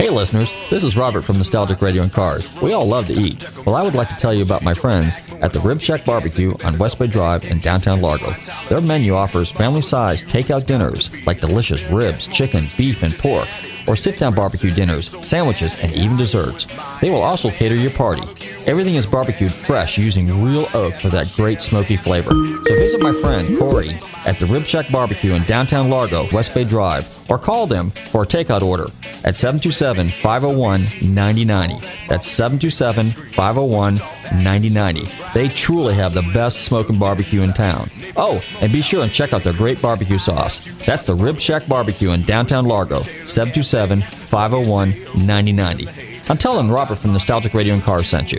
Hey listeners, this is Robert from Nostalgic Radio and Cars. We all love to eat. Well, I would like to tell you about my friends at the Rib Shack Barbecue on West Bay Drive in downtown Largo. Their menu offers family-sized takeout dinners like delicious ribs, chicken, beef, and pork, or sit-down barbecue dinners, sandwiches, and even desserts. They will also cater your party. Everything is barbecued fresh using real oak for that great smoky flavor. So visit my friend Corey at the Rib Shack Barbecue in downtown Largo, West Bay Drive, or call them for a takeout order at 727 501 9090. That's 727 501 9090. They truly have the best smoking barbecue in town. Oh, and be sure and check out their great barbecue sauce. That's the Rib Shack Barbecue in downtown Largo, 727 501 9090. I'm telling Robert from Nostalgic Radio and Cars sent you.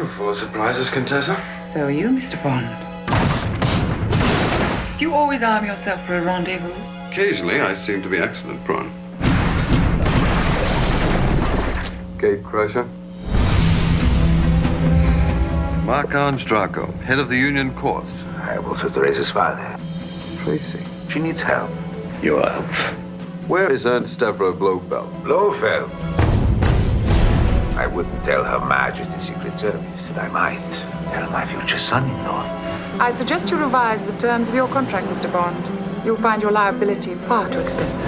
You're full of surprises, Contessa. So are you, Mr. Bond. Do you always arm yourself for a rendezvous? Occasionally, I seem to be excellent, Prawn. Gate crusher. Mark Draco, head of the Union Corse. I have also Therese's father. Tracy. She needs help. Your help. Where is Ernst Stavro Blofeld? Blofeld. I wouldn't tell Her Majesty's Secret Service, but I might tell my future son-in-law. I suggest you revise the terms of your contract, Mr. Bond. You'll find your liability far too expensive.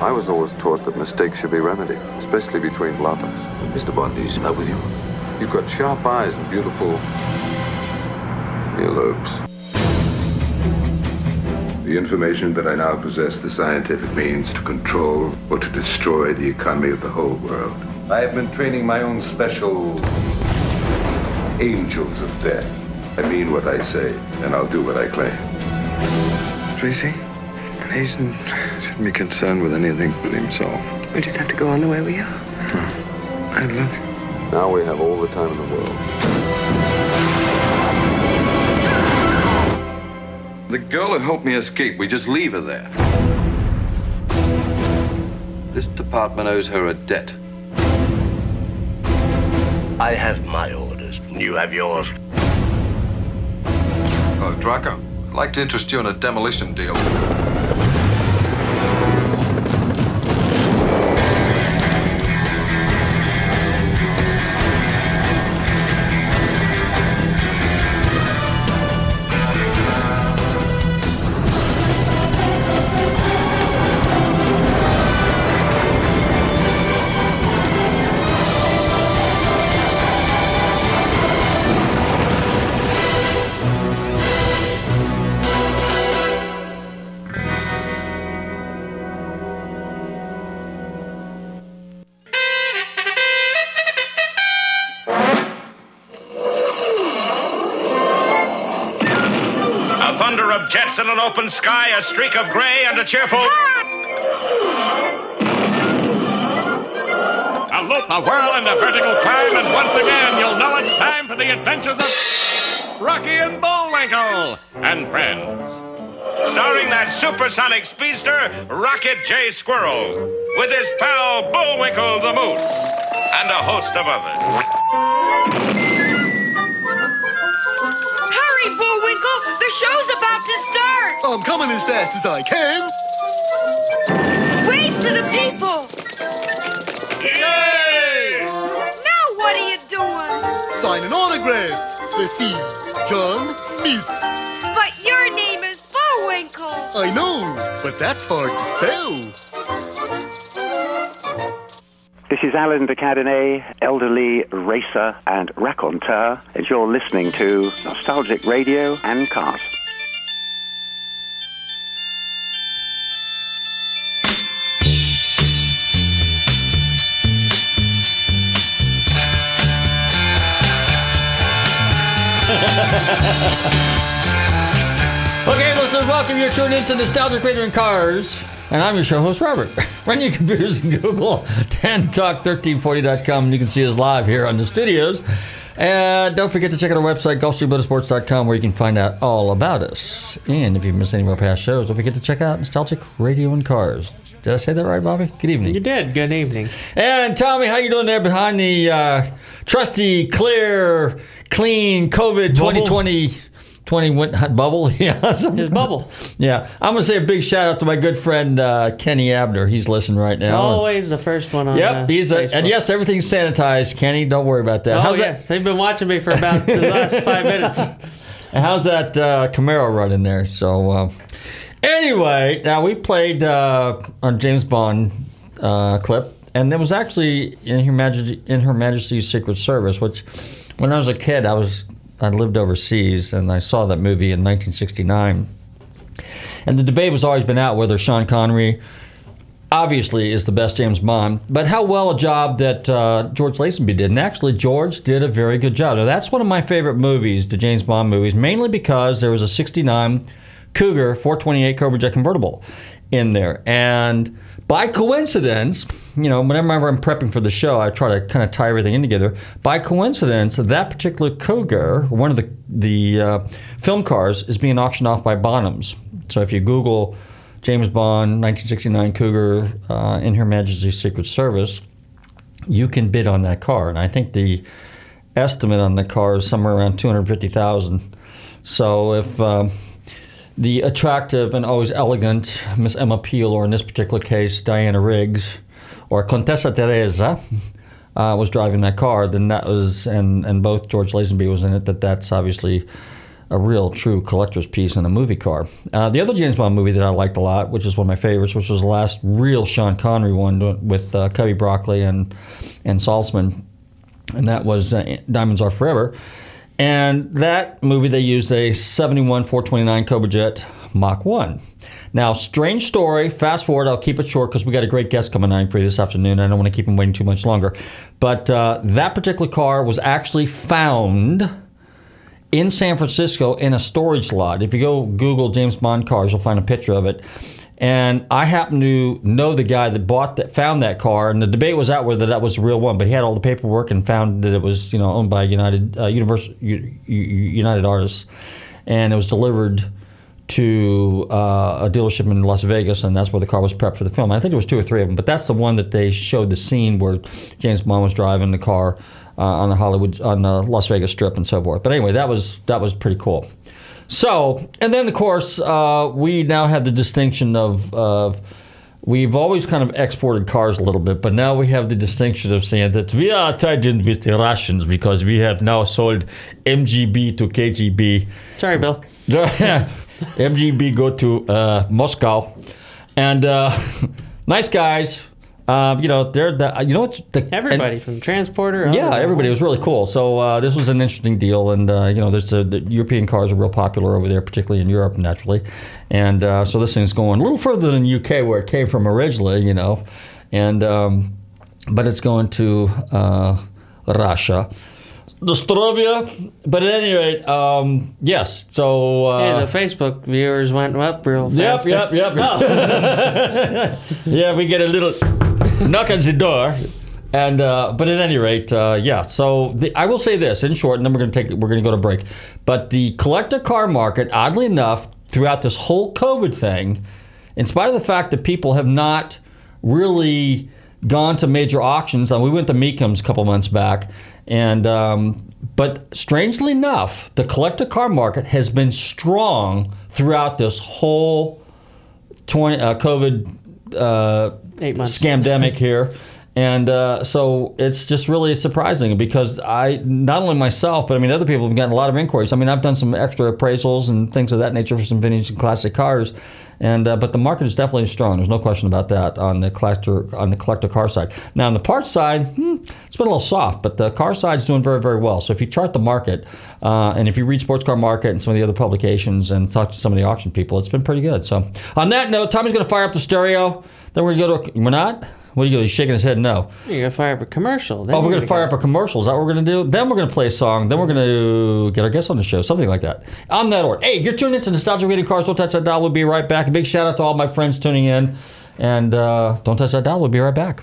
I was always taught that mistakes should be remedied, especially between lovers. Mr. Bond is in love with you. You've got sharp eyes and beautiful earlobes. The information that I now possess the scientific means to control or to destroy the economy of the whole world. I have been training my own special angels of death. I mean what I say, and I'll do what I claim. Tracy, an agent shouldn't be concerned with anything but himself. We just have to go on the way we are. I love you. Now we have all the time in the world. The girl who helped me escape, we just leave her there. This department owes her a debt. I have my orders. And you have yours. Oh, Draco, I'd like to interest you in a demolition deal. In an open sky, a streak of gray, and a cheerful. A loop, a whirl, and a vertical climb, and once again you'll know it's time for the adventures of Rocky and Bullwinkle and friends. Starring that supersonic speedster, Rocket J. Squirrel, with his pal Bullwinkle the Moose, and a host of others. Hurry, Bullwinkle! The show's about to start! I'm coming as fast as I can. Wave to the people! Yay! Now what are you doing? Signing autographs. Let's see. John Smith. But your name is Bullwinkle! I know, but that's hard to spell. This is Alan de Cadenet, elderly racer and raconteur, as you're listening to Nostalgic Radio and Cars. Okay, listeners, welcome. You're tuned into Nostalgic Radio and Cars. And I'm your show host, Robert. Run your computers and Google 10talk1340.com and you can see us live here on the studios. And don't forget to check out our website, GulfstreamMotorsports.com, where you can find out all about us. And if you missed any of our past shows, don't forget to check out Nostalgic Radio and Cars. Did I say that right, Bobby? Good evening. You did. Good evening. And Tommy, how you doing there behind the uh, trusty, clear, clean COVID 2020 20 went bubble? Yeah. His bubble. Yeah. I'm going to say a big shout out to my good friend uh, Kenny Abner. He's listening right now. Always the first one on Yep, uh, he's a, and yes, everything's sanitized. Kenny, don't worry about that. Oh, how's yes. They've been watching me for about the last five minutes. How's that uh, Camaro running there? So, uh, anyway, now we played uh, a James Bond uh, clip, and it was actually in Her Majesty in Her Majesty's Secret Service, which when I was a kid, I was I lived overseas, and I saw that movie in 1969. And the debate has always been out whether Sean Connery obviously is the best James Bond, but how well a job that uh, George Lazenby did. And actually, George did a very good job. Now, that's one of my favorite movies, the James Bond movies, mainly because there was a 69 Cougar 428 Cobra Jet convertible in there. And by coincidence, you know, whenever I'm prepping for the show, I try to kind of tie everything in together. By coincidence, that particular Cougar, one of the the uh, film cars, is being auctioned off by Bonhams. So if you Google James Bond 1969 Cougar uh, in Her Majesty's Secret Service, you can bid on that car, and I think the estimate on the car is somewhere around 250,000. So if um, the attractive and always elegant Miss Emma Peel, or in this particular case Diana Riggs, or Contessa Teresa, uh, was driving that car, then that was, and and both George Lazenby was in it. That that's obviously a real true collector's piece in a movie car. Uh, the other James Bond movie that I liked a lot, which is one of my favorites, which was the last real Sean Connery one with uh, Cubby Broccoli and and Saltzman, and that was uh, Diamonds Are Forever. And that movie, they used a 71 429 Cobra Jet Mach 1. Now, strange story. Fast forward, I'll keep it short because we got a great guest coming on for you this afternoon. I don't want to keep him waiting too much longer. But uh, that particular car was actually found in San Francisco in a storage lot. If you go Google James Bond cars, you'll find a picture of it. And I happen to know the guy that bought that, found that car, and the debate was out whether that was the real one. But he had all the paperwork and found that it was, you know, owned by United uh, Universal U, U, United Artists, and it was delivered to uh, a dealership in Las Vegas, and that's where the car was prepped for the film. I think there was two or three of them, but that's the one that they showed the scene where James Bond was driving the car uh, on the Hollywood, on the Las Vegas Strip, and so forth. But anyway, that was that was pretty cool. So, and then of course, uh, we now have the distinction of. of We've always kind of exported cars a little bit, but now we have the distinction of saying that we are tied in with the Russians because we have now sold MGB to KGB. Sorry, Bill. MGB go to uh, Moscow, and uh, nice guys. Um, you know, they're the you know what's the Everybody from Transporter. yeah, other- everybody. It was really cool. So uh, this was an interesting deal, and uh, you know, there's a, the European cars are real popular over there, particularly in Europe, naturally. And uh, so this thing's going a little further than UK, where it came from originally, you know, and um, but it's going to uh, Russia. Nostrovia, but at any rate, um, yes. So uh, Hey, the Facebook viewers went up real fast. Yep, yep, yep. yeah, we get a little knock on the door. And uh, but at any rate, uh, yeah. So the, I will say this in short, and then we're going to take we're to go to break. But the collector car market, oddly enough, throughout this whole COVID thing, in spite of the fact that people have not really gone to major auctions, and we went to Mecum's a couple months back, and um, but strangely enough, the collector car market has been strong throughout this whole 20 uh, COVID uh, Eight months. scamdemic here. And uh, so it's just really surprising because I, not only myself, but I mean, other people have gotten a lot of inquiries. I mean, I've done some extra appraisals and things of that nature for some vintage and classic cars. And uh, but the market is definitely strong. There's no question about that on the collector on the collector car side. Now on the parts side, hmm, it's been a little soft, but the car side is doing very very well. So if you chart the market, uh, and if you read Sports Car Market and some of the other publications and talk to some of the auction people, it's been pretty good. So on that note, Tommy's going to fire up the stereo. Then we're going to go to. We're not. What are you going? He's shaking his head. No. You're gonna fire up a commercial. then Oh, we're going to fire go- up a commercial. Is that what we're going to do? Then we're going to play a song. Then we're going to get our guests on the show. Something like that. On that order. Hey, you're tuned into Nostalgia Radio Cars. Don't touch that dial. We'll be right back. A big shout out to all my friends tuning in. And uh, don't touch that dial. We'll be right back.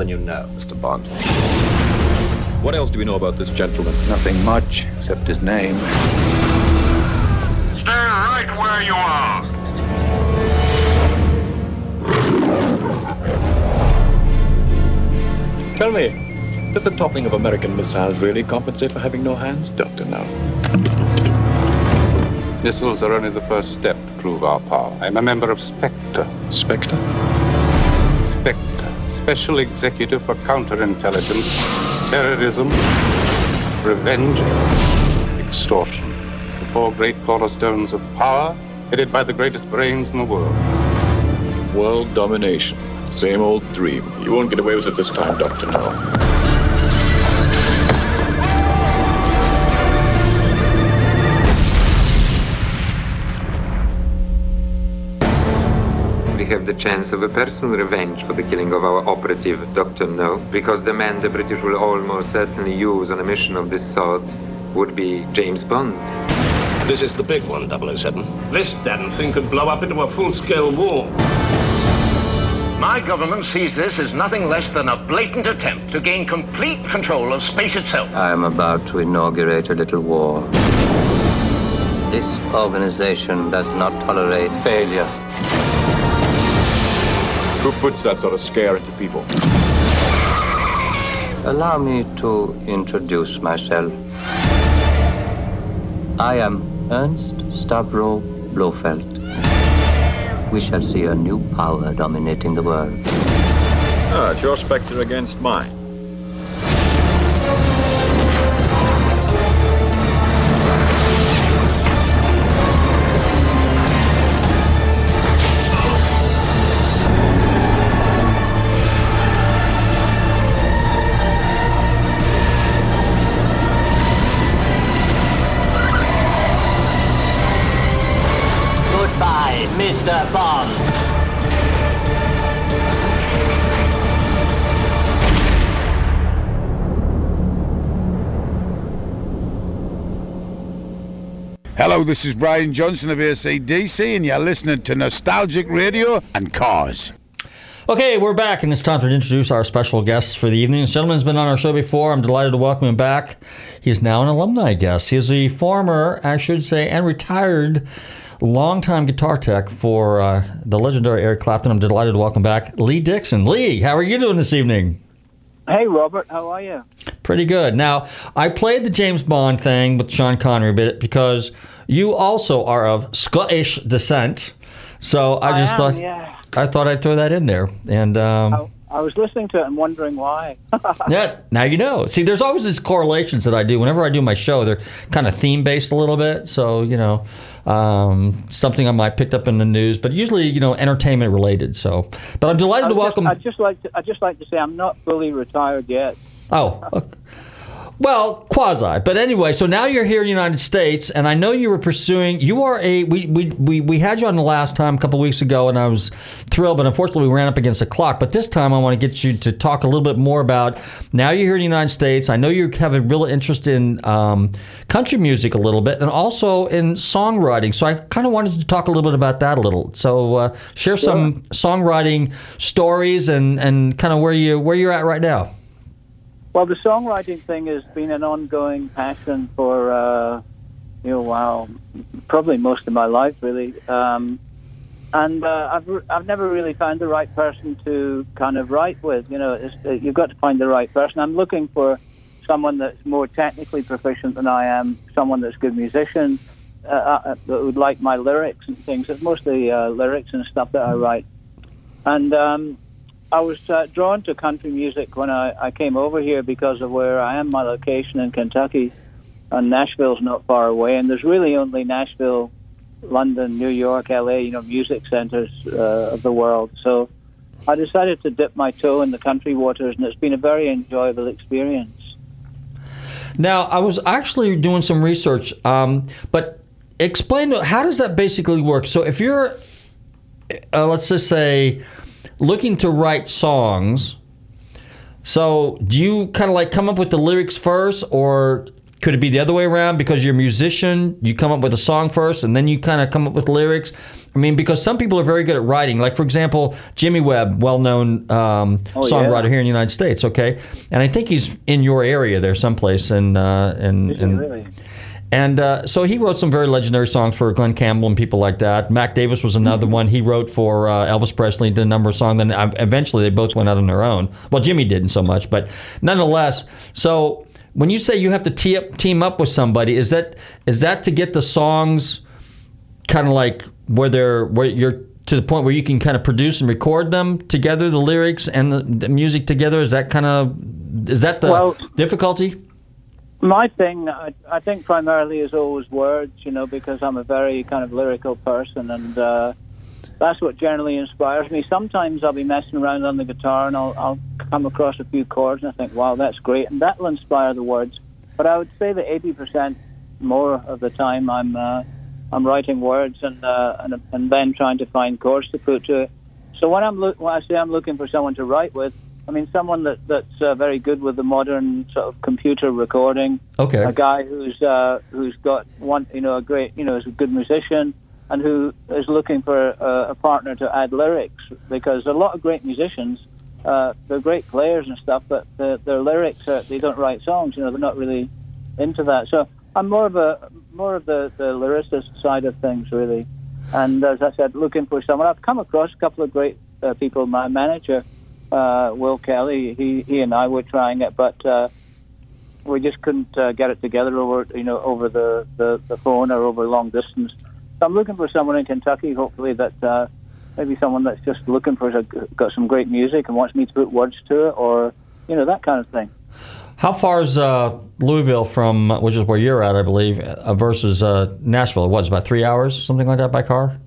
than you know, Mr. Bond. What else do we know about this gentleman? Nothing much, except his name. Stay right where you are. Tell me, does the toppling of American missiles really compensate for having no hands? Doctor, no. Missiles are only the first step to prove our power. I'm a member of Spectre. Spectre? Special Executive for Counterintelligence, Terrorism, Revenge, Extortion. The four great cornerstones of power, headed by the greatest brains in the world. World domination. Same old dream. You won't get away with it this time, Doctor No. Have the chance of a personal revenge for the killing of our operative, Dr. No, because the man the British will almost certainly use on a mission of this sort would be James Bond. This is the big one, 007. This damn thing could blow up into a full-scale war. My government sees this as nothing less than a blatant attempt to gain complete control of space itself. I am about to inaugurate a little war. This organization does not tolerate failure. Who puts that sort of scare into people? Allow me to introduce myself. I am Ernst Stavro Blofeld. we shall see a new power dominating the world. Ah, it's your spectre against mine. Mr. Bond. Hello, this is Brian Johnson of ACDC, and you're listening to Nostalgic Radio and Cars. Okay, we're back, and it's time to introduce our special guests for the evening. This gentleman's been on our show before. I'm delighted to welcome him back. He's now an alumni guest. He's a former, I should say, and retired longtime guitar tech for uh, the legendary Eric Clapton. I'm delighted to welcome back Lee Dickson. Lee, how are you doing this evening? Hey, Robert, how are you? Pretty good. Now, I played the James Bond thing with Sean Connery a bit because you also are of Scottish descent. So I, I just am, thought yeah. I thought I'd throw that in there. And um, I was listening to it and wondering why. yeah, now you know. See, there's always these correlations that I do. Whenever I do my show, they're kind of theme based a little bit. So you know, um, something I might picked up in the news, but usually you know entertainment related. So, but I'm delighted to welcome. I just like to, I just like to say I'm not fully retired yet. Oh, okay. Well, quasi. But anyway, so now you're here in the United States, and I know you were pursuing. You are a. We we we, we had you on the last time a couple weeks ago, and I was thrilled, but unfortunately we ran up against the clock. But this time I want to get you to talk a little bit more about. Now you're here in the United States. I know you have a real interest in um, country music a little bit, and also in songwriting. So I kind of wanted to talk a little bit about that a little. So uh, share some songwriting stories and and kind of where you where you're at right now. Well, the songwriting thing has been an ongoing passion for, uh, you know, wow, probably most of my life, really. Um, and uh, I've I've never really found the right person to kind of write with. You know, uh, you've got to find the right person. I'm looking for someone that's more technically proficient than I am, someone that's a good musician, uh, uh, that would like my lyrics and things. It's mostly lyrics and stuff that I write. And um, I was uh, drawn to country music when I, I came over here because of where I am, my location in Kentucky, and Nashville's not far away. And there's really only Nashville, London, New York, LA, you know, music centers uh, of the world. So I decided to dip my toe in the country waters, and it's been a very enjoyable experience. Now, I was actually doing some research, um, but explain how does that basically work? So, if you're, uh, let's just say, looking to write songs, so do you kind of like come up with the lyrics first, or could it be the other way around? Because you're a musician, you come up with a song first, and then you kind of come up with lyrics. I mean, because some people are very good at writing. Like, for example, Jimmy Webb, well-known um, Oh, yeah. songwriter here in the United States. Okay, and I think he's in your area there someplace. And uh, and and really? And uh, so he wrote some very legendary songs for Glen Campbell and people like that. Mac Davis was another Mm-hmm. one. He wrote for uh, Elvis Presley, did a number of songs. Then uh, eventually they both went out on their own. Well, Jimmy didn't so much, but nonetheless. So when you say you have to tee up, team up with somebody, is that is that to get the songs kind of like where they're where you're to the point where you can kind of produce and record them together, the lyrics and the, the music together? Is that kind of is that the Well- difficulty? My thing, I, I think, primarily is always words, you know, because I'm a very kind of lyrical person, and uh, that's what generally inspires me. Sometimes I'll be messing around on the guitar and I'll, I'll come across a few chords and I think, wow, that's great, and that'll inspire the words. But I would say that 80% more of the time I'm uh, I'm writing words and, uh, and and then trying to find chords to put to it. So when I'm look, when I say I'm looking for someone to write with, I mean someone that that's uh, very good with the modern sort of computer recording. Okay. A guy who's uh, who's got one, you know, a great, you know, is a good musician and who is looking for a, a partner to add lyrics because a lot of great musicians. Uh, they're great players and stuff, but the, their lyrics are, they don't write songs. You know, they're not really into that. So I'm more of a more of the, the lyricist side of things, really. And as I said, looking for someone. I've come across a couple of great uh, people. My manager, uh, Will Kelly, he he and I were trying it, but uh, we just couldn't uh, get it together over you know over the, the, the phone or over long distance. So I'm looking for someone in Kentucky, hopefully that uh, maybe someone that's just looking for got some great music and wants me to put words to it, or you know that kind of thing. How far is uh, Louisville from, which is where you're at, I believe, uh, versus uh, Nashville? What, about three hours, something like that by car?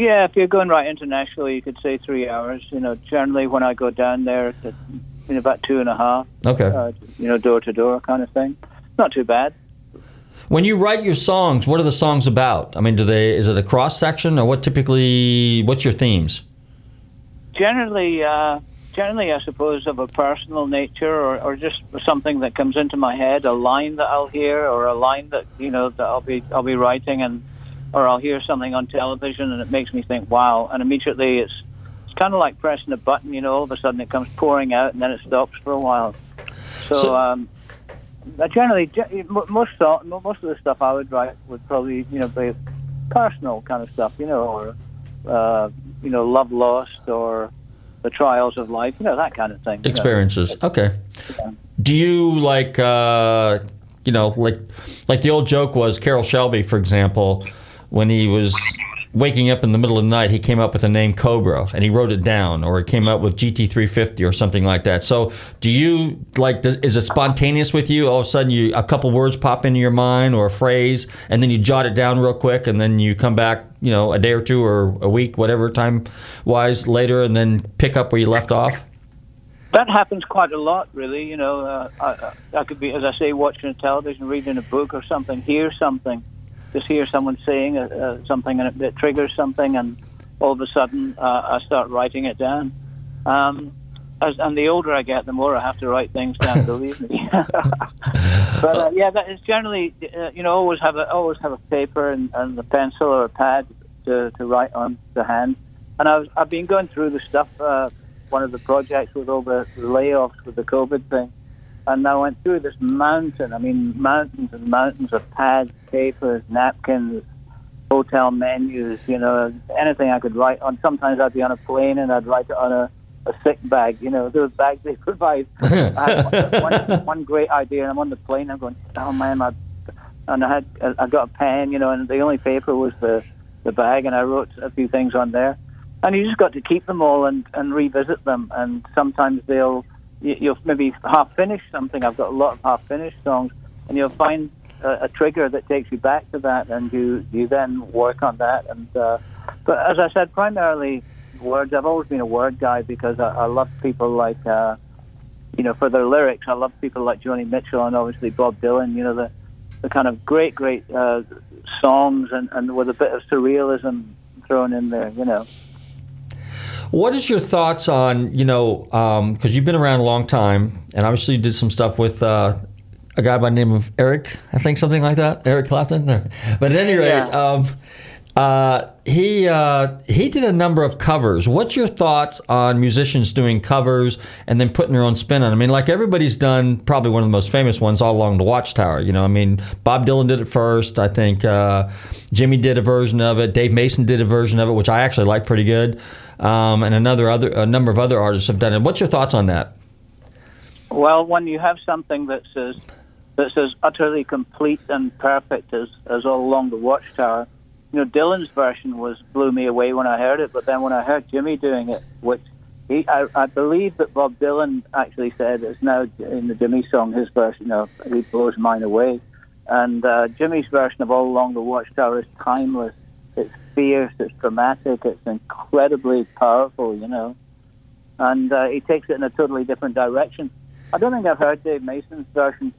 Yeah, if you're going right internationally, you could say three hours. You know, generally when I go down there, it's in about two and a half. Okay. Uh, you know, door to door kind of thing. Not too bad. When you write your songs, what are the songs about? I mean, do they is it a cross section or what typically? What's your themes? Generally, uh, generally, I suppose of a personal nature, or, or just something that comes into my head, a line that I'll hear, or a line that you know that I'll be I'll be writing, and or I'll hear something on television, and it makes me think, wow, and immediately it's it's kind of like pressing a button, you know. All of a sudden, it comes pouring out, and then it stops for a while. So. So- um, generally, most song, most of the stuff I would write would probably, you know, be personal kind of stuff, you know, or uh, you know, love lost or the trials of life, you know, that kind of thing. you know. Experiences. Okay. Do you like, uh, you know, like, like the old joke was Carroll Shelby, for example, when he was waking up in the middle of the night, he came up with the name Cobra and he wrote it down, or he came up with GT350 or something like that. So, do you like? Does, is it spontaneous with you? All of a sudden, you a couple words pop into your mind or a phrase, and then you jot it down real quick, and then you come back, you know, a day or two or a week, whatever time wise later, and then pick up where you left off. That happens quite a lot, really. You know, uh, I, I could be, as I say, watching television, reading a book or something, hear something, just hear someone saying uh, uh, something, and it, triggers something, and all of a sudden uh, I start writing it down. Um, as, and the older I get, the more I have to write things down. believe me. but uh, yeah, that is generally, uh, you know, always have a always have a paper and, and a pencil or a pad to, to write on the hand. And I was, I've been going through the stuff. Uh, one of the projects with all the layoffs with the COVID thing, and I went through this mountain. I mean, mountains and mountains of pads, papers, napkins, hotel menus. You know, anything I could write on. Sometimes I'd be on a plane and I'd write it on a a sick bag, you know, those bags they provide. I had one, one great idea, and I'm on the plane. I'm going, oh man, I, and I had I got a pen, you know, and the only paper was the the bag, and I wrote a few things on there. And you just got to keep them all and and revisit them. And sometimes they'll you'll maybe half finish something. I've got a lot of half finished songs, and you'll find a, a trigger that takes you back to that, and you you then work on that. And uh, but as I said, primarily words. I've always been a word guy because I, I love people like, uh, you know, for their lyrics. I love people like Joni Mitchell and obviously Bob Dylan. You know, the the kind of great, great uh, songs and, and with a bit of surrealism thrown in there. You know. What is your thoughts on you know because you've been around a long time and obviously you did some stuff with uh, a guy by the name of Eric, I think something like that, Eric Clapton. But at any rate, Yeah. um, uh, he uh, he did a number of covers. What's your thoughts on musicians doing covers and then putting their own spin on? I mean, like everybody's done probably one of the most famous ones all along the Watchtower. You know, I mean, Bob Dylan did it first. I think uh, Jimi did a version of it. Dave Mason did a version of it, which I actually like pretty good. Um, and another other a number of other artists have done it. What's your thoughts on that? Well, when you have something that's as that's as utterly complete and perfect as as all along the Watchtower, you know, Dylan's version was blew me away when I heard it. But then when I heard Jimi doing it, which he, I, I believe that Bob Dylan actually said it's now in the Jimi song, his version of he blows mine away. And uh, Jimi's version of All Along the Watchtower is timeless. It's fierce. It's dramatic. It's incredibly powerful. You know, and uh, he takes it in a totally different direction. I don't think I've heard Dave Mason's version,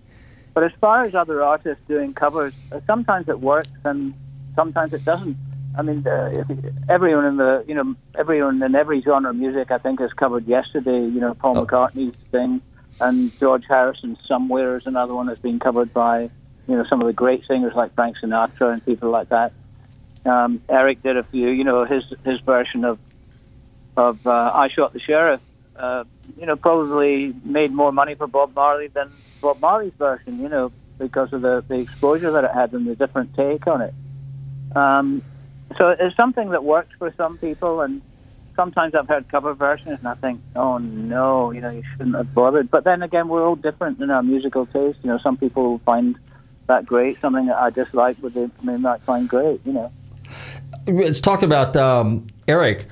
but as far as other artists doing covers, sometimes it works and sometimes it doesn't. I mean, uh, everyone in the you know everyone in every genre of music, I think, has covered yesterday. You know, Paul McCartney's thing, and George Harrison's "Somewhere" is another one that's been covered by you know some of the great singers like Frank Sinatra and people like that. Um, Eric did a few. You know, his his version of of uh, "I Shot the Sheriff." Uh, you know, probably made more money for Bob Marley than Bob Marley's version. You know, because of the the exposure that it had and the different take on it. Um, so it's something that works for some people, and sometimes I've heard cover versions, and I think, oh no, you know, you shouldn't have bothered. But then again, we're all different in our musical taste. You know, some people find that great, something that I dislike, but they may not find great. You know. Let's talk about um, Eric.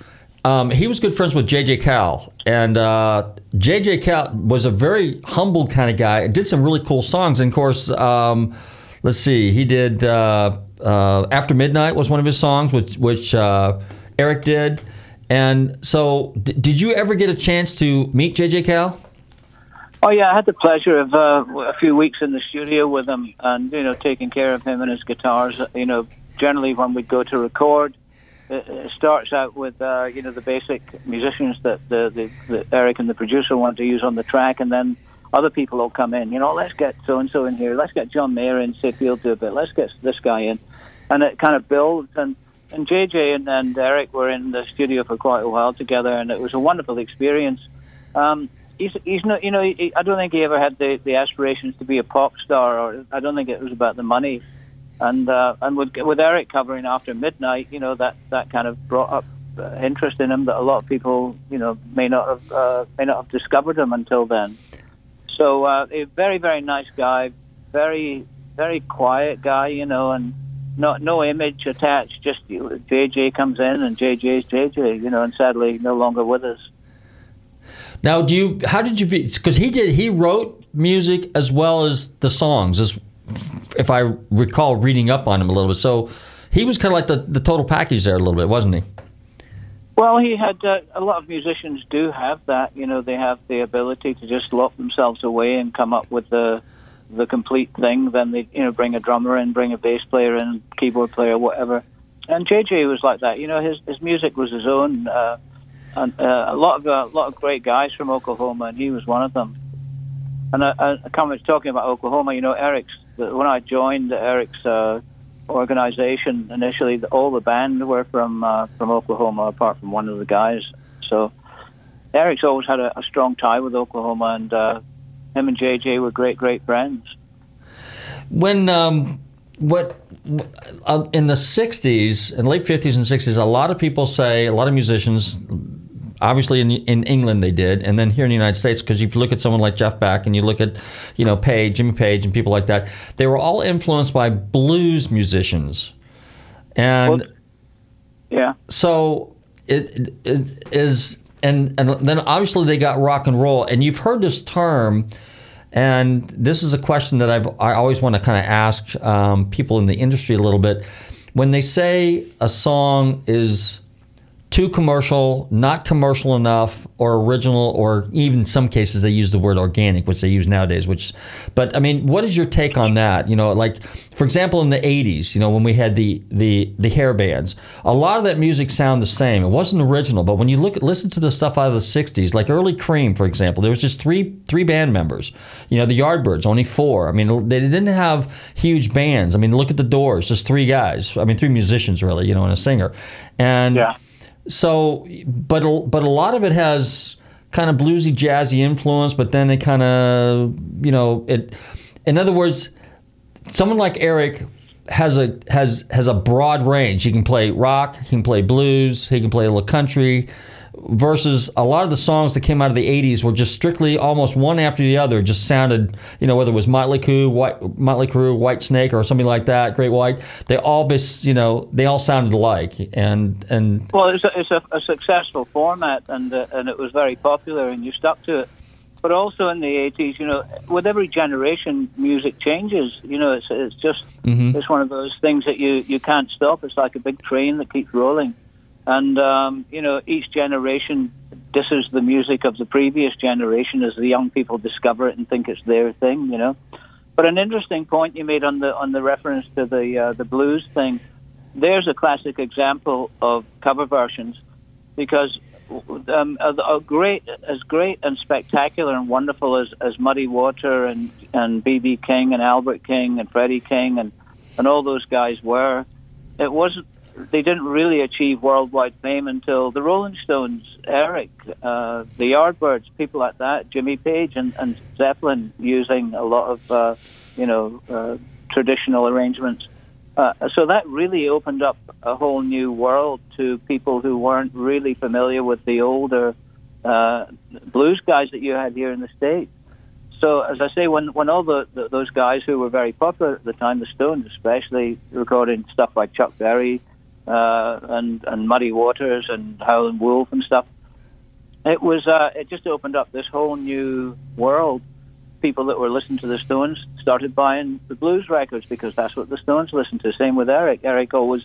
um, he was good friends with J.J. Cale, and uh, J.J. Cale was a very humble kind of guy. Did some really cool songs, and of course, um, let's see, he did uh, uh, "After Midnight" was one of his songs, which which uh, Eric did. And so, d- did you ever get a chance to meet J.J. Cale? Oh yeah, I had the pleasure of uh, a few weeks in the studio with him, and you know, taking care of him and his guitars. You know, generally when we go to record, it, it starts out with uh, you know the basic musicians that the, the, the Eric and the producer want to use on the track, and then other people will come in. You know, let's get so and so in here. Let's get John Mayer in, say he'll do a bit. Let's get this guy in, and it kind of builds. And and JJ and, and Eric were in the studio for quite a while together, and it was a wonderful experience. Um, he's he's not you know he, I don't think he ever had the, the aspirations to be a pop star, or I don't think it was about the money. And uh, and with with Eric covering after midnight, you know that that kind of brought up uh, interest in him that a lot of people you know may not have uh, may not have discovered him until then. So uh, a very very nice guy, very very quiet guy, you know, and not no image attached. Just JJ comes in and JJ's JJ, you know, and sadly no longer with us. Now, do you? How did you? Because he did. He wrote music as well as the songs, as if I recall reading up on him a little bit. So he was kind of like the the total package there a little bit, wasn't he? Well, he had uh, a lot of musicians do have that. You know, they have the ability to just lock themselves away and come up with the the complete thing. Then they, you know, bring a drummer in, bring a bass player in, keyboard player, whatever. And JJ was like that. You know, his his music was his own. Uh, and uh, a lot of uh, a lot of great guys from Oklahoma, and he was one of them. And I, I, I come talking about Oklahoma. You know, Eric's when I joined Eric's uh, organization initially, the, all the band were from uh, from Oklahoma, apart from one of the guys. So Eric's always had a, a strong tie with Oklahoma, and uh, him and JJ were great, great friends. When um, what uh, in the '60s and late '50s and '60s, a lot of people say, a lot of musicians, obviously in, in England they did, and then here in the United States, because if you look at someone like Jeff Beck and you look at, you know, Page, Jimmy Page, and people like that, they were all influenced by blues musicians, and well, yeah. So it, it is, and and then obviously they got rock and roll, and you've heard this term. And this is a question that I've, I always want to kind of ask um, people in the industry a little bit. When they say a song is too commercial, not commercial enough, or original, or even some cases they use the word organic, which they use nowadays. Which, but I mean, what is your take on that? You know, like for example, in the '80s, you know, when we had the the the hair bands, a lot of that music sounded the same. It wasn't original, but when you look listen to the stuff out of the '60s, like early Cream, for example, there was just three three band members. You know, the Yardbirds only four. I mean, they didn't have huge bands. I mean, look at the Doors, just three guys. I mean, three musicians really, you know, and a singer, and yeah so, but but a lot of it has kind of bluesy, jazzy influence, but then it kind of, you know, it. In other words, someone like Eric has a has has a broad range. He can play rock, he can play blues, he can play a little country, versus a lot of the songs that came out of the 80s were just strictly almost one after the other. Just sounded you know whether it was Motley Crue White Motley Crue White Snake or something like that Great White they all bes, you know they all sounded alike. And and well it's a, it's a, a successful format and uh, and it was very popular and you stuck to it. But also in the 80s you know with every generation music changes. You know it's it's just mm-hmm. it's one of those things that you you can't stop. It's like a big train that keeps rolling and, um, you know, each generation disses the music of the previous generation as the young people discover it and think it's their thing, you know. But an interesting point you made on the on the reference to the uh, the blues thing, there's a classic example of cover versions, because um, a, a great as great and spectacular and wonderful as, as Muddy Water and and BB King and Albert King and Freddie King and and all those guys were, it wasn't they didn't really achieve worldwide fame until the Rolling Stones, Eric, uh, the Yardbirds, people like that, Jimmy Page and, and Zeppelin using a lot of, uh, you know, uh, traditional arrangements. Uh, so that really opened up a whole new world to people who weren't really familiar with the older uh, blues guys that you had here in the States. So, as I say, when when all the, the, those guys who were very popular at the time, the Stones especially, recording stuff like Chuck Berry, uh, and and Muddy Waters and Howlin' Wolf and stuff. It was uh, it just opened up this whole new world. People that were listening to the Stones started buying the blues records because that's what the Stones listened to. Same with Eric. Eric always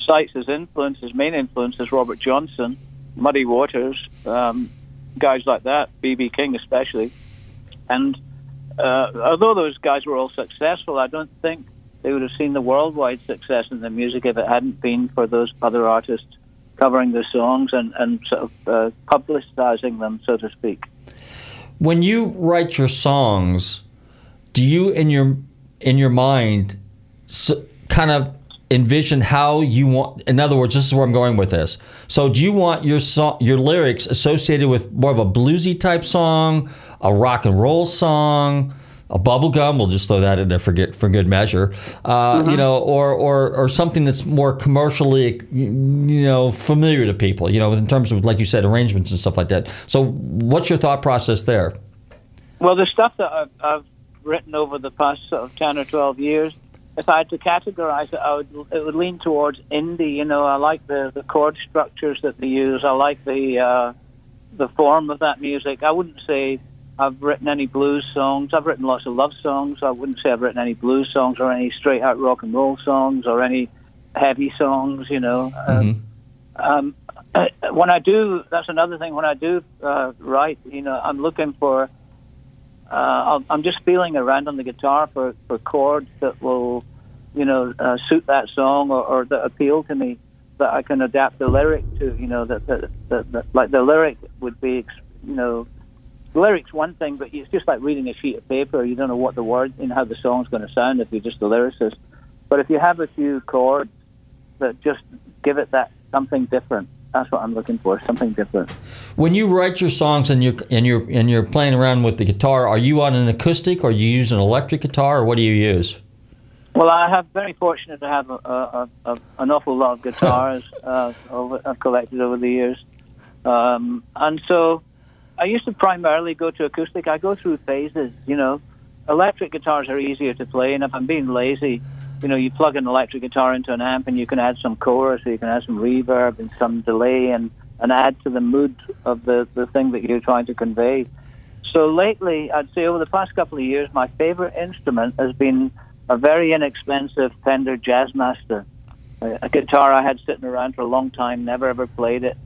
cites his influence, his main influence is Robert Johnson, Muddy Waters, um, guys like that, BB King especially. And uh, although those guys were all successful, I don't think they would have seen the worldwide success in the music if it hadn't been for those other artists covering the songs and, and sort of uh, publicizing them, so to speak. When you write your songs, do you in your in your mind so, kind of envision how you want in other words this is where i'm going with this so do you want your song your lyrics associated with more of a bluesy type song a rock and roll song a bubble gum we'll just throw that in there for, get, for good measure uh, mm-hmm. you know or, or or something that's more commercially you know familiar to people you know in terms of like you said arrangements and stuff like that so what's your thought process there well the stuff that i've, I've written over the past sort of 10 or 12 years if I had to categorize it, I would it would lean towards indie. You know, I like the, the chord structures that they use. I like the uh, the form of that music. I wouldn't say I've written any blues songs. I've written lots of love songs. I wouldn't say I've written any blues songs or any straight out rock and roll songs or any heavy songs. You know, mm-hmm. um, uh, when I do, that's another thing. When I do uh, write, you know, I'm looking for uh, I'm just feeling around on the guitar for, for chords that will, you know, uh, suit that song or, or that appeal to me that I can adapt the lyric to. You know, that, that, that, that like the lyric would be, you know, lyric's one thing, but it's just like reading a sheet of paper. You don't know what the word and how the song's going to sound if you're just a lyricist. But if you have a few chords that just give it that something different, that's what I'm looking for, something different. When you write your songs and you're and you're and you're playing around with the guitar, are you on an acoustic or you use an electric guitar or what do you use? Well, I have very fortunate to have a, a, a, an awful lot of guitars uh, over, I've collected over the years, um, and so I used to primarily go to acoustic. I go through phases, you know. Electric guitars are easier to play, and if I'm being lazy, you know, you plug an electric guitar into an amp and you can add some chorus, or you can add some reverb and some delay and, and add to the mood of the, the thing that you're trying to convey. So lately, I'd say over the past couple of years, my favorite instrument has been a very inexpensive Fender Jazzmaster, a, a guitar I had sitting around for a long time, never ever played it.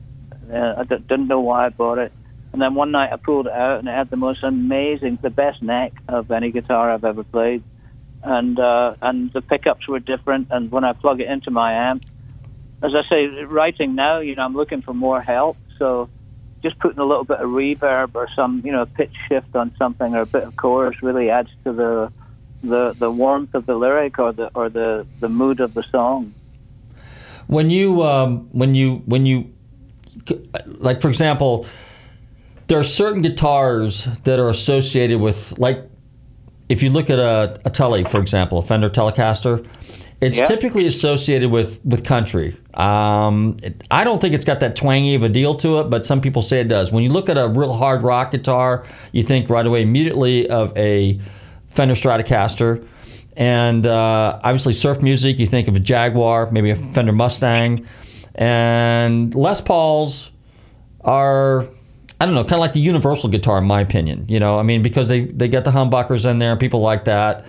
Uh, I d- didn't know why I bought it. And then one night I pulled it out and it had the most amazing, the best neck of any guitar I've ever played and uh, and the pickups were different. And when I plug it into my amp, as I say, writing now, you know, I'm looking for more help. So just putting a little bit of reverb or some, you know, pitch shift on something or a bit of chorus really adds to the the the warmth of the lyric or the or the the mood of the song. When you um, when you when you like for example there are certain guitars that are associated with like if you look at a, a Tele, for example, a Fender Telecaster, it's yeah. typically associated with with country. Um, it, I don't think it's got that twangy of a deal to it, but some people say it does. When you look at a real hard rock guitar, you think right away immediately of a Fender Stratocaster, and uh, obviously surf music, you think of a Jaguar, maybe a Fender Mustang, and Les Pauls are I don't know, kind of like the universal guitar, in my opinion. You know, I mean, because they they get the humbuckers in there, people like that.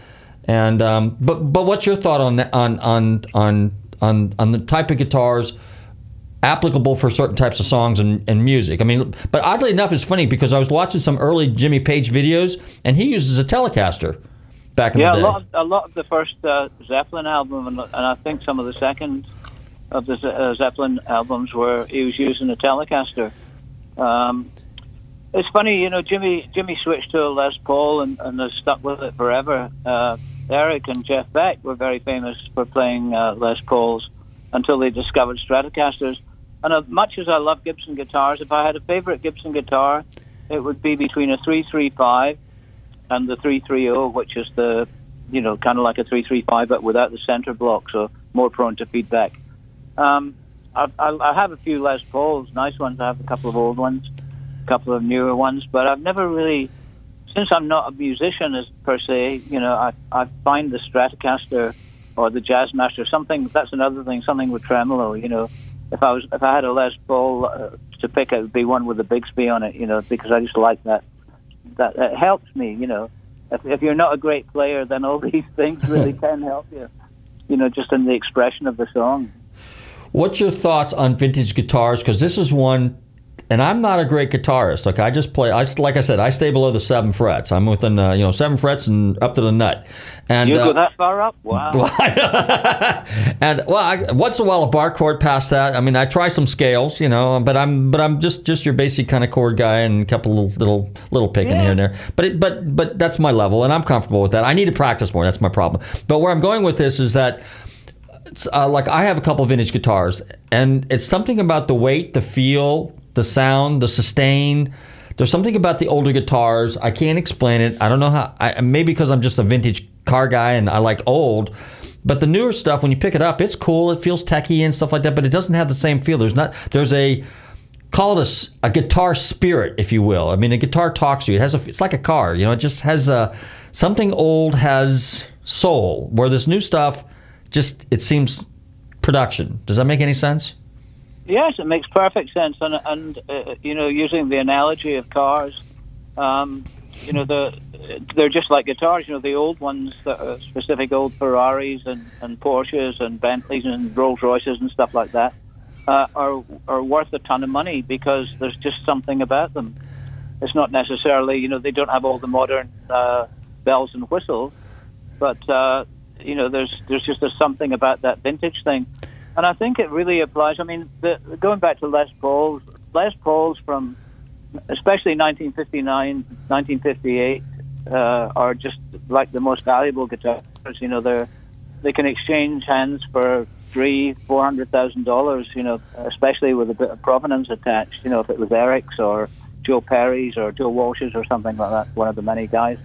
And um, but but what's your thought on on on on on on the type of guitars applicable for certain types of songs and, and music? I mean, but oddly enough, it's funny because I was watching some early Jimmy Page videos, and he uses a Telecaster back in yeah, the day. Yeah, a lot, of, a lot of the first uh, Zeppelin album, and, and, I think some of the second of the uh, Zeppelin albums were he was using a Telecaster. Um, it's funny, you know, Jimmy Jimmy switched to a Les Paul and, and has stuck with it forever. Uh, Eric and Jeff Beck were very famous for playing uh, Les Pauls until they discovered Stratocasters. And as much as I love Gibson guitars, if I had a favorite Gibson guitar, it would be between a 335 and the 330, which is the, you know, kind of like a 335 but without the center block, so more prone to feedback. Um, I, I have a few Les Pauls, nice ones. I have a couple of old ones couple of newer ones, but I've never really, since I'm not a musician as per se, you know, I, I find the Stratocaster or the Jazzmaster. Something that's another thing. Something with tremolo. You know, if I was if I had a Les Paul uh, to pick, it would be one with a Bigsby on it. You know, because I just like that. That it helps me. You know, if, if you're not a great player, then all these things really can help you. You know, just in the expression of the song. What's your thoughts on vintage guitars? Because this is one, and I'm not a great guitarist. Okay, I just play. I like I said, I stay below the seven frets. I'm within uh, you know seven frets and up to the nut. And you go uh, that far up? Wow. and well, I, once in a while a bar chord past that. I mean, I try some scales, you know, but I'm but I'm just just your basic kind of chord guy and a couple little little, little picking Yeah. here and there. But it, but but that's my level, and I'm comfortable with that. I need to practice more. That's my problem. But where I'm going with this is that it's, uh, like I have a couple vintage guitars, and it's something about the weight, the feel, the sound, the sustain. There's something about the older guitars. I can't explain it. I don't know how. I, maybe because I'm just a vintage car guy and I like old. But the newer stuff, when you pick it up, it's cool. It feels techy and stuff like that. But it doesn't have the same feel. There's not. There's a call it a guitar spirit, if you will. I mean, a guitar talks to you. It has a. It's like a car. You know, it just has a something old has soul. Where this new stuff, just it seems production. Does that make any sense? Yes, it makes perfect sense, and and uh, you know, using the analogy of cars, um, you know, the they're just like guitars. You know, the old ones, that are specific old Ferraris and, and Porsches and Bentleys and Rolls Royces and stuff like that, uh, are are worth a ton of money because there's just something about them. It's not necessarily, you know, they don't have all the modern uh, bells and whistles, but uh, you know, there's there's just something about that vintage thing. And I think it really applies. I mean, the, going back to Les Pauls, Les Pauls from especially 1959, 1958 uh, are just like the most valuable guitars. You know, they're they can exchange hands for three, four hundred thousand dollars. You know, especially with a bit of provenance attached. You know, if it was Eric's or Joe Perry's or Joe Walsh's or something like that, one of the many guys.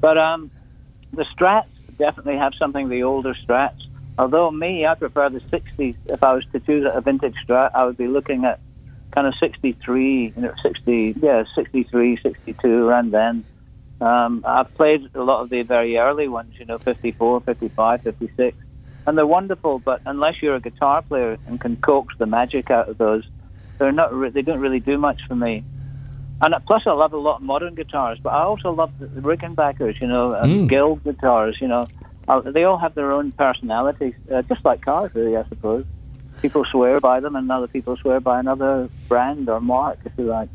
But um, the Strats definitely have something. The older Strats. Although me, I prefer the 60s. If I was to choose a vintage Strat, I would be looking at kind of 63, you know, 60, yeah, 63, 62, around then. Um, I've played a lot of the very early ones, you know, 54, 55, 56, and they're wonderful. But unless you're a guitar player and can coax the magic out of those, they're not. Re- they don't really do much for me. And uh, plus, I love a lot of modern guitars, but I also love the, Rickenbackers, you know, and Mm. Guild guitars. You know, uh, they all have their own personalities, uh, just like cars, really, I suppose. People swear by them, and other people swear by another brand or mark, if you like.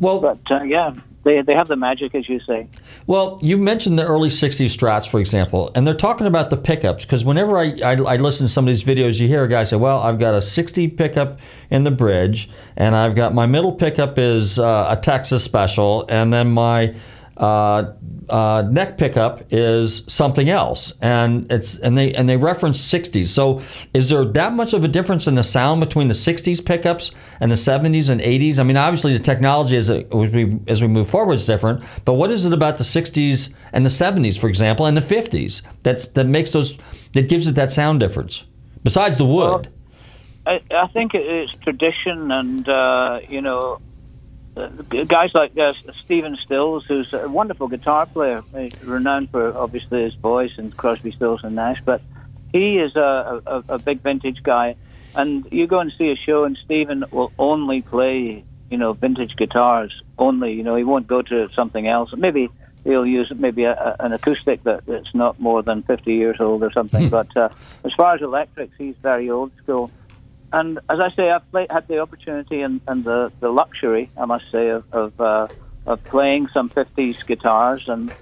Well, but uh, yeah, they they have the magic, as you say. Well, you mentioned the early 60s strats, for example, and they're talking about the pickups because whenever I, I, I listen to some of these videos, you hear a guy say, Well, I've got a 60 pickup in the bridge, and I've got my middle pickup is uh, a Texas special, and then my uh, uh, neck pickup is something else, and it's and they and they reference 60s. So, is there that much of a difference in the sound between the 60s pickups and the 70s and 80s? I mean, obviously the technology as, it, as we as we move forward is different, but what is it about the 60s and the 70s, for example, and the 50s that's that makes those that gives it that sound difference? Besides the wood. I, I think it's tradition, and uh, you know, uh, guys like uh, Stephen Stills, who's a wonderful guitar player, renowned for obviously his voice and Crosby, Stills and Nash, but he is a, a, a big vintage guy. And you go and see a show, and Stephen will only play, you know, vintage guitars only. You know, he won't go to something else. Maybe he'll use maybe a, a, an acoustic that, that's not more than 50 years old or something. but uh, as far as electrics, he's very old school. And as I say, I've had the opportunity and, and the, the luxury, I must say, of of, uh, of playing some 50s guitars, and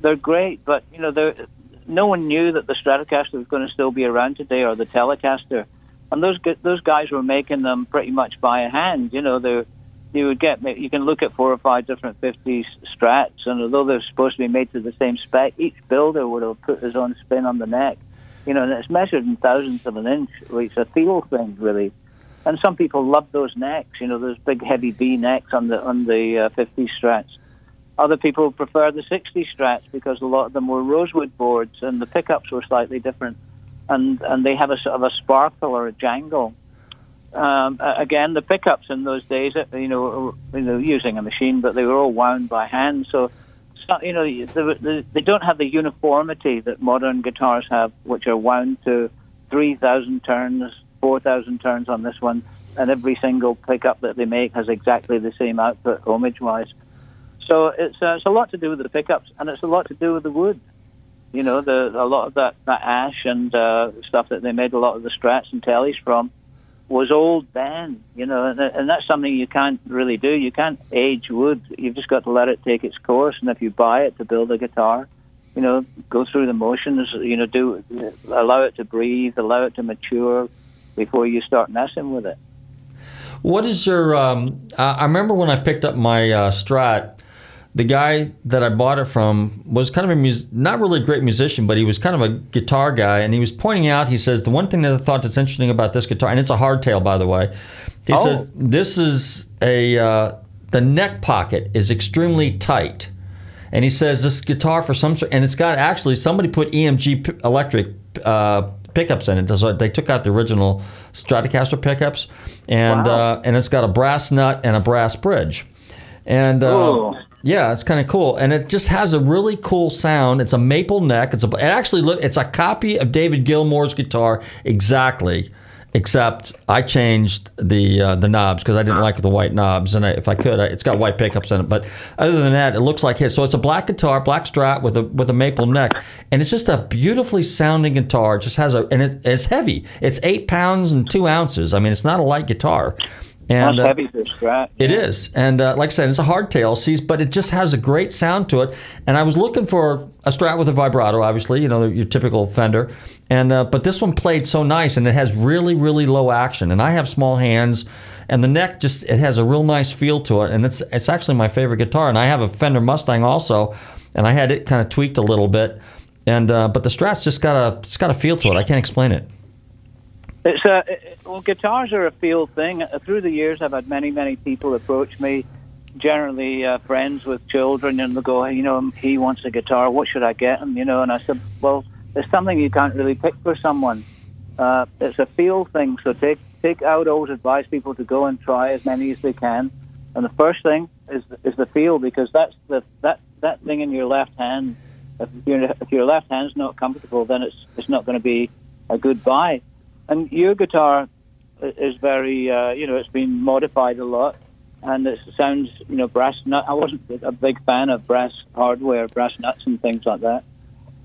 they're great. But you know, no one knew that the Stratocaster was going to still be around today, or the Telecaster. And those those guys were making them pretty much by hand. You know, they you would get you can look at four or five different 50s Strats, and although they're supposed to be made to the same spec, each builder would have put his own spin on the neck. You know, and it's measured in thousandths of an inch. It's a feel thing, really. And some people love those necks. You know, those big heavy B necks on the on the uh, 50 Strats. Other people prefer the 60 Strats because a lot of them were rosewood boards and the pickups were slightly different, and and they have a sort of a sparkle or a jangle. Um, again, the pickups in those days, uh, you know, you know, using a machine, but they were all wound by hand. So you know, the, the, they don't have the uniformity that modern guitars have, which are wound to 3,000 turns, 4,000 turns on this one, and every single pickup that they make has exactly the same output ohmage-wise. So it's, uh, it's a lot to do with the pickups, and it's a lot to do with the wood. You know, the, a lot of that, that ash and uh, stuff that they made a lot of the strats and tellies from was old then, you know, and, and that's something you can't really do. You can't age wood. You've just got to let it take its course. And if you buy it to build a guitar, you know, go through the motions. You know, do allow it to breathe, allow it to mature before you start messing with it. What is your? Um, I remember when I picked up my uh, Strat, the guy that I bought it from was kind of a mus- not really a great musician, but he was kind of a guitar guy, and he was pointing out. He says the one thing that I thought that's interesting about this guitar, and it's a hardtail, by the way. He Oh. says this is a uh, the neck pocket is extremely tight, and he says this guitar for some and it's got actually somebody put EMG p- electric. Uh, pickups in it so they took out the original stratocaster pickups and Wow. uh, and it's got a brass nut and a brass bridge and uh. Yeah, it's kind of cool, and it just has a really cool sound. It's a maple neck. It's a it actually look. It's a copy of David Gilmour's guitar exactly, except I changed the uh, the knobs because I didn't like the white knobs, and I, if I could, I, it's got white pickups in it. But other than that, it looks like his. So it's a black guitar, black Strat with a with a maple neck, and it's just a beautifully sounding guitar. It just has a and it, it's heavy. It's eight pounds and two ounces. I mean, it's not a light guitar. And, That's uh, heavy for a Strat. it is, and uh, like I said, it's a hardtail, sees, but it just has a great sound to it. And I was looking for a Strat with a vibrato, obviously, you know, your typical Fender. And uh, but this one played so nice, and it has really, really low action. And I have small hands, and the neck just it has a real nice feel to it, and it's it's actually my favorite guitar. And I have a Fender Mustang also, and I had it kind of tweaked a little bit. And uh, but the Strat's just got a it's got a feel to it. I can't explain it. It's a well, guitars are a field thing. Uh, Through the years, I've had many, many people approach me, generally uh, friends with children, and they go, "Hey, you know, he wants a guitar. What should I get him? You know, and I said, well, it's something you can't really pick for someone. Uh, it's a feel thing. So take take. Would always advise people to go and try as many as they can. And the first thing is is the feel because that's the that that thing in your left hand. If if your left hand's not comfortable, then it's it's not going to be a good buy. And your guitar is very, uh, you know, it's been modified a lot, and it sounds, you know, brass nut. I wasn't a big fan of brass hardware, brass nuts, and things like that.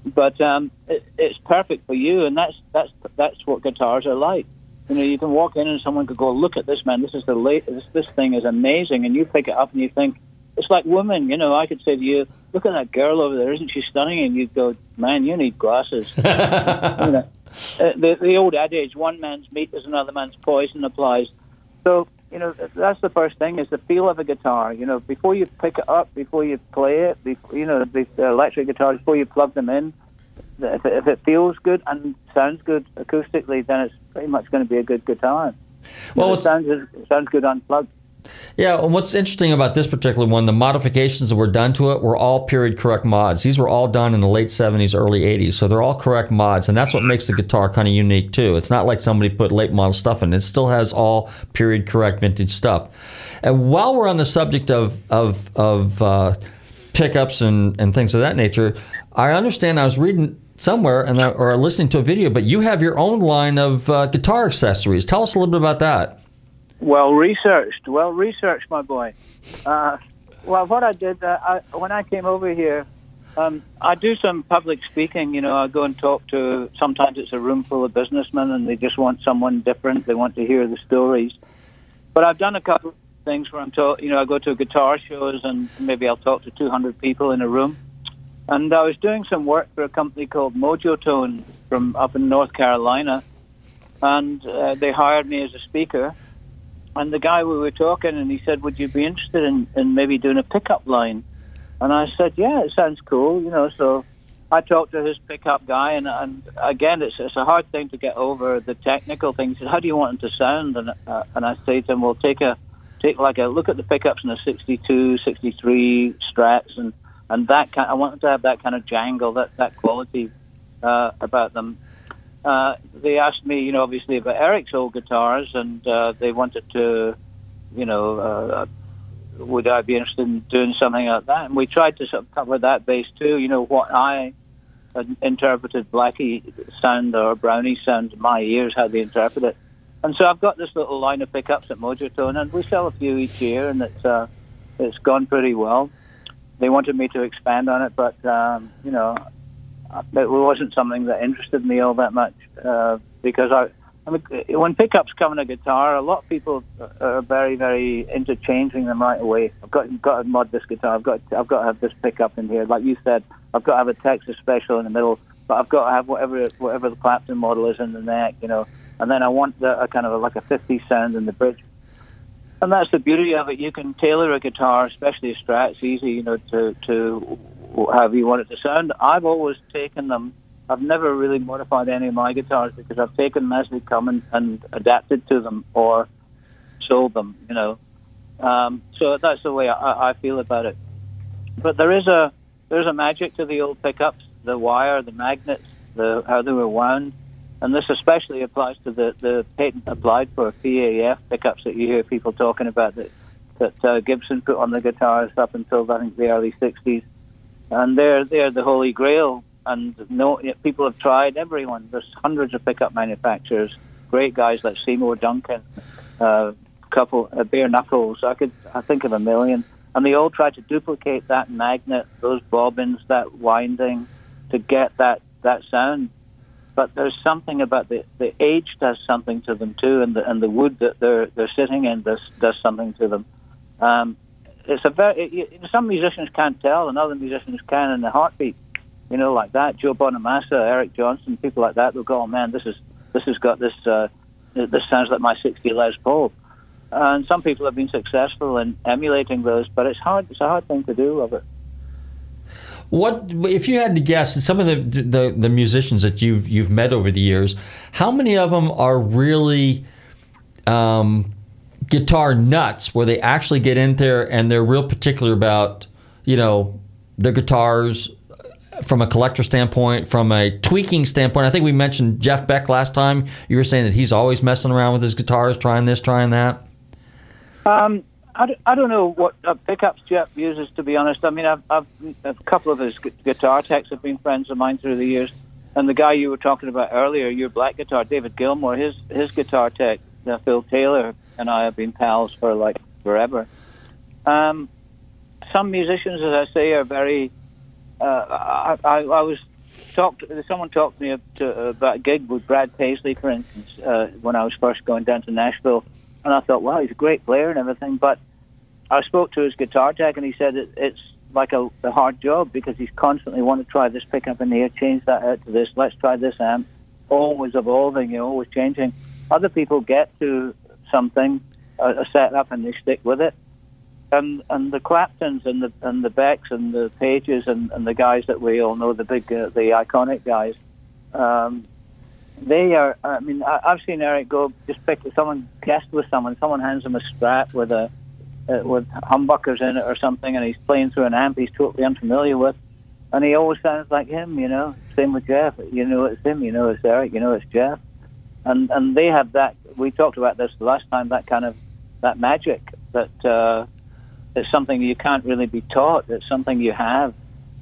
But um, it, it's perfect for you, and that's that's that's what guitars are like. You know, you can walk in and someone could go, "Look at this, man! This is the late. This this thing is amazing," and you pick it up and you think, it's like women. You know, I could say to you, "Look at that girl over there! Isn't she stunning?" And you'd go, "Man, you need glasses." you know, uh, the the old adage, "One man's meat is another man's poison," applies. So you know, that's the first thing is the feel of a guitar. You know, before you pick it up, before you play it, before, you know, the, the electric guitars, before you plug them in, if it, if it feels good and sounds good acoustically, then it's pretty much going to be a good guitar. Well, You know, it sounds it sounds good unplugged. Yeah, and what's interesting about this particular one, the modifications that were done to it were all period correct mods. These were all done in the late 70s, early 80s, so they're all correct mods, and that's what makes the guitar kind of unique too. It's not like somebody put late model stuff in; it still has all period correct vintage stuff. And while we're on the subject of of of uh, pickups and and things of that nature, I understand. I was reading somewhere and or listening to a video, but you have your own line of uh, guitar accessories. Tell us a little bit about that. Well researched, well researched, my boy. Uh, well, what I did uh, I, when I came over here, um, I do some public speaking. You know, I go and talk to. Sometimes it's a room full of businessmen, and they just want someone different. They want to hear the stories. But I've done a couple of things where I'm talk. You know, I go to guitar shows, and maybe I'll talk to 200 people in a room. And I was doing some work for a company called Mojotone from up in North Carolina, and uh, they hired me as a speaker. And the guy we were talking, and he said, "Would you be interested in, in maybe doing a pickup line?" And I said, "Yeah, it sounds cool." You know, so I talked to his pickup guy, and, and again, it's it's a hard thing to get over the technical things. How do you want it to sound? And uh, and I say to him, "Well, take a take like a look at the pickups in a 62, 63 Strats, and and that kind. I want them to have that kind of jangle, that that quality uh, about them." Uh, they asked me, you know, obviously about Eric's old guitars, and uh, they wanted to, you know, uh, would I be interested in doing something like that? And we tried to sort of cover that base too. You know what I interpreted Blackie sound or Brownie sound my ears, how they interpret it. And so I've got this little line of pickups at Mojotone, and we sell a few each year, and it's uh, it's gone pretty well. They wanted me to expand on it, but um, you know, it wasn't something that interested me all that much uh, because I. I mean, when pickups come in a guitar, a lot of people are very, very interchanging them right away. I've got got to mod this guitar. I've got to, I've got to have this pickup in here. Like you said, I've got to have a Texas special in the middle, but I've got to have whatever whatever the Clapton model is in the neck, you know. And then I want the, a kind of a, like a 50 sound in the bridge. And that's the beauty of it. You can tailor a guitar, especially a Strat. It's easy, you know, to to however you want it to sound. I've always taken them I've never really modified any of my guitars because I've taken them as they come and, and adapted to them or sold them, you know. Um, so that's the way I, I feel about it. But there is a there's a magic to the old pickups, the wire, the magnets, the how they were wound, and this especially applies to the the patent applied for PAF pickups that you hear people talking about that that uh, Gibson put on the guitars up until I think the early '60s, and they're they're the holy grail and no people have tried everyone. There's hundreds of pickup manufacturers, great guys like Seymour Duncan, uh, couple uh, bare knuckles. I could I think of a million, and they all try to duplicate that magnet, those bobbins, that winding, to get that that sound. But there's something about the the age does something to them too, and the and the wood that they're they're sitting in does does something to them. Um, it's a very it, some musicians can't tell, and other musicians can in the heartbeat you know, like that. Joe Bonamassa, Eric Johnson, people like that. They'll go, "Oh man, this is this has got this. Uh, this sounds like my '60 Les Paul." And some people have been successful in emulating those, but it's hard. It's a hard thing to do of it. What if you had to guess? Some of the, the the musicians that you've you've met over the years, how many of them are really um, guitar nuts, where they actually get in there and they're real particular about you know their guitars, from a collector standpoint, from a tweaking standpoint, I think we mentioned Jeff Beck last time. You were saying that he's always messing around with his guitars, trying this, trying that. Um, I, I don't know what uh, pickups Jeff uses, to be honest. I mean, I've, I've, a couple of his guitar techs have been friends of mine through the years. And the guy you were talking about earlier, your black guitar, David Gilmour, his his guitar tech, uh, Phil Taylor, and I have been pals for like forever. Um, some musicians, as I say, are very uh, I, I, was talked. Someone talked to me to, about a gig with Brad Paisley, for instance, uh, when I was first going down to Nashville, and I thought, wow, he's a great player and everything. But I spoke to his guitar tech, and he said it, it's like a, a hard job because he's constantly want to try this pickup in here, change that out to this. Let's try this amp. Always evolving, you know, always changing. Other people get to something, a, a and they stick with it and and the Claptons and the and the Becks and the Pages and, and the guys that we all know, the big, uh, the iconic guys, um, they are. I mean, I, I've seen Eric go just pick someone guest with someone. Someone hands him a Strat with a uh, with humbuckers in it or something, and he's playing through an amp he's totally unfamiliar with, and he always sounds like him. You know, same with Jeff. You know it's him. You know it's Eric. You know it's Jeff, and and they have that. We talked about this the last time. That kind of that magic that. Uh, it's something you can't really be taught. It's something you have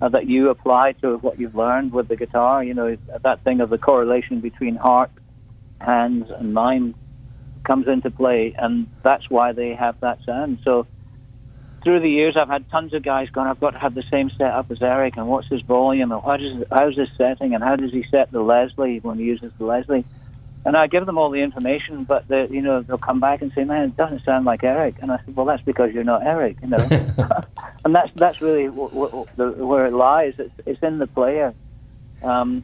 uh, that you apply to what you've learned with the guitar. You know, that thing of the correlation between heart, hands, and mind comes into play, and that's why they have that sound. So through the years, I've had tons of guys going, I've got to have the same setup as Eric, and what's his volume, and how does, how's his setting, and how does he set the Leslie when he uses the Leslie? And I give them all the information, but they, you know they'll come back and say, "Man, it doesn't sound like Eric." And I said, "Well, that's because you're not Eric, you know." and that's that's really w- w- the, where it lies. It's, it's in the player. Um,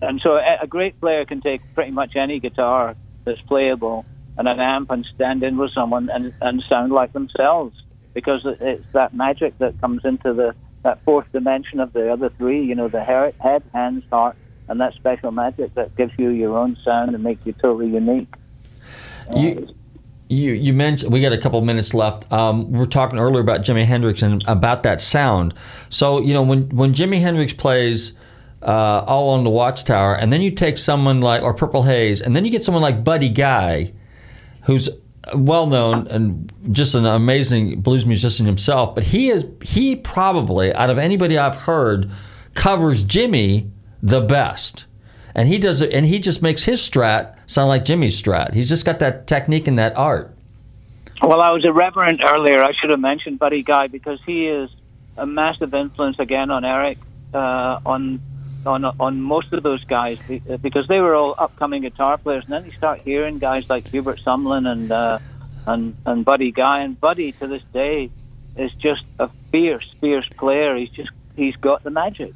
and so a, a great player can take pretty much any guitar that's playable and an amp and stand in with someone and, and sound like themselves because it's that magic that comes into the that fourth dimension of the other three. You know, the head, hands, heart, and that special magic that gives you your own sound and makes you totally unique. You, you, you mentioned we got a couple minutes left. Um, we were talking earlier about Jimi Hendrix and about that sound. So you know when when Jimi Hendrix plays uh, All Along the Watchtower, and then you take someone like or Purple Haze, and then you get someone like Buddy Guy, who's well known and just an amazing blues musician himself. But he is he probably out of anybody I've heard covers Jimi the best. And he does it, and he just makes his strat sound like Jimi's strat. He's just got that technique and that art. Well, I was irreverent earlier. I should have mentioned Buddy Guy because he is a massive influence again on Eric, uh, on on on most of those guys because they were all upcoming guitar players, and then you start hearing guys like Hubert Sumlin and uh, and and Buddy Guy, and Buddy to this day is just a fierce, fierce player. He's just he's got the magic.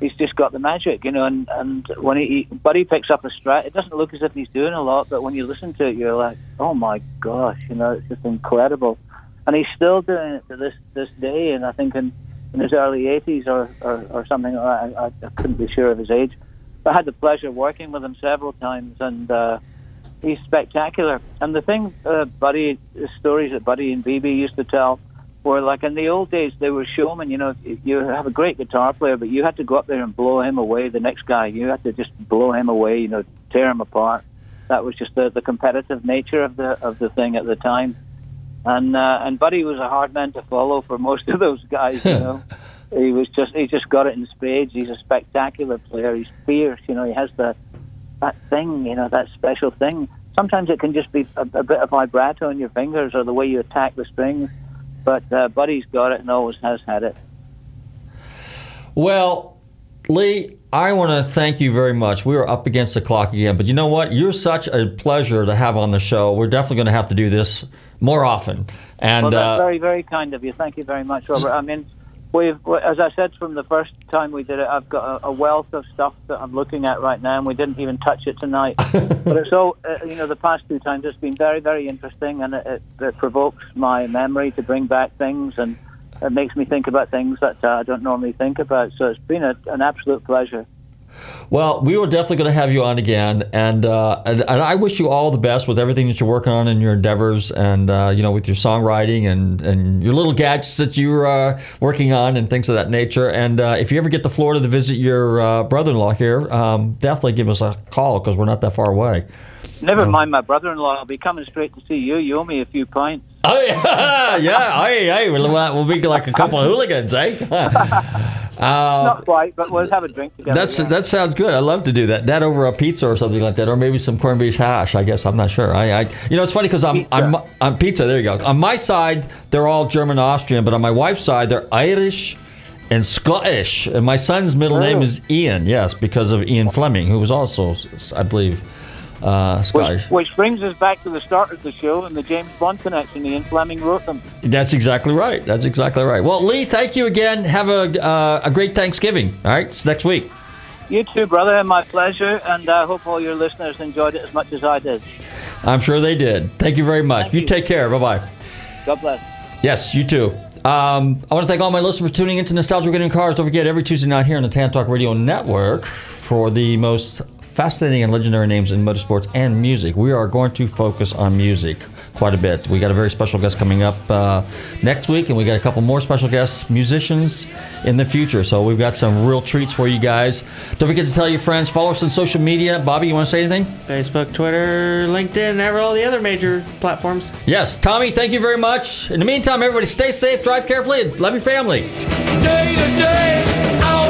He's just got the magic, you know. And and when he, he Buddy picks up a strat, it doesn't look as if he's doing a lot, but when you listen to it, you're like, oh my gosh, you know, it's just incredible. And he's still doing it to this this day, and I think in in his early 80s or, or, or something. I, I, I couldn't be sure of his age. But I had the pleasure of working with him several times, and uh, he's spectacular. And the thing, uh, Buddy, the stories that Buddy and BB used to tell were like in the old days, they were showmen. You know, you have a great guitar player, but you had to go up there and blow him away. The next guy, you had to just blow him away. You know, tear him apart. That was just the, the competitive nature of the of the thing at the time and uh, and Buddy was a hard man to follow for most of those guys. You know, he was just he just got it in spades. He's a spectacular player. He's fierce. You know, he has the that thing. You know, that special thing. Sometimes it can just be a, a bit of vibrato in your fingers or the way you attack the strings. But uh, Buddy's got it and always has had it. Well, Lee, I want to thank you very much. We are up against the clock again, but you know what? You're such a pleasure to have on the show. We're definitely going to have to do this more often. And well, that's uh, very, very kind of you. Thank you very much, Robert. I mean, we've, as I said from the first time we did it, I've got a, a wealth of stuff that I'm looking at right now, and we didn't even touch it tonight. but it's all, uh, you know, the past two times it's been very, very interesting, and it, it, it provokes my memory to bring back things and it makes me think about things that uh, I don't normally think about. So it's been a, an absolute pleasure. Well, we were definitely going to have you on again, and, uh, and, and I wish you all the best with everything that you're working on in your endeavors, and uh, you know with your songwriting and, and your little gadgets that you're uh, working on and things of that nature. And uh, if you ever get to Florida to visit your uh, brother-in-law here, um, definitely give us a call because we're not that far away. Never mind my brother-in-law. I'll be coming straight to see you. You owe me a few pints. Oh yeah, yeah. Hey, hey, we'll, we'll be like a couple of hooligans, eh? Uh, Not quite, but we'll have a drink together. That's yeah. that sounds good. I love to do that. That over a pizza or something like that, or maybe some corned beef hash. I guess I'm not sure. I, I you know, it's funny because I'm I'm on pizza. There you go. On my side, they're all German Austrian, but on my wife's side, they're Irish and Scottish. And my son's middle Oh. name is Ian. Yes, because of Ian Fleming, who was also, I believe, uh, Scottish. Which, which brings us back to the start of the show and the James Bond connection. Ian Fleming wrote them. That's exactly right. That's exactly right. Well, Lee, thank you again. Have a uh, a great Thanksgiving. All right, it's next week. You too, brother, and my pleasure. And I hope all your listeners enjoyed it as much as I did. I'm sure they did. Thank you very much. you, take care. Bye bye. God bless. Yes, you too. Um, I want to thank all my listeners for tuning into Nostalgia Getting Cars. Don't forget, every Tuesday night here on the Tan Talk Radio Network for the most fascinating and legendary names in motorsports and music. We are going to focus on music quite a bit. We got a very special guest coming up uh, next week, and we got a couple more special guests, musicians in the future. So we've got some real treats for you guys. Don't forget to tell your friends. Follow us on social media. Bobby, you want to say anything? Facebook, Twitter, LinkedIn, and all the other major platforms. Yes, Tommy, thank you very much. In the meantime, everybody stay safe, drive carefully, and love your family. Day to day, hour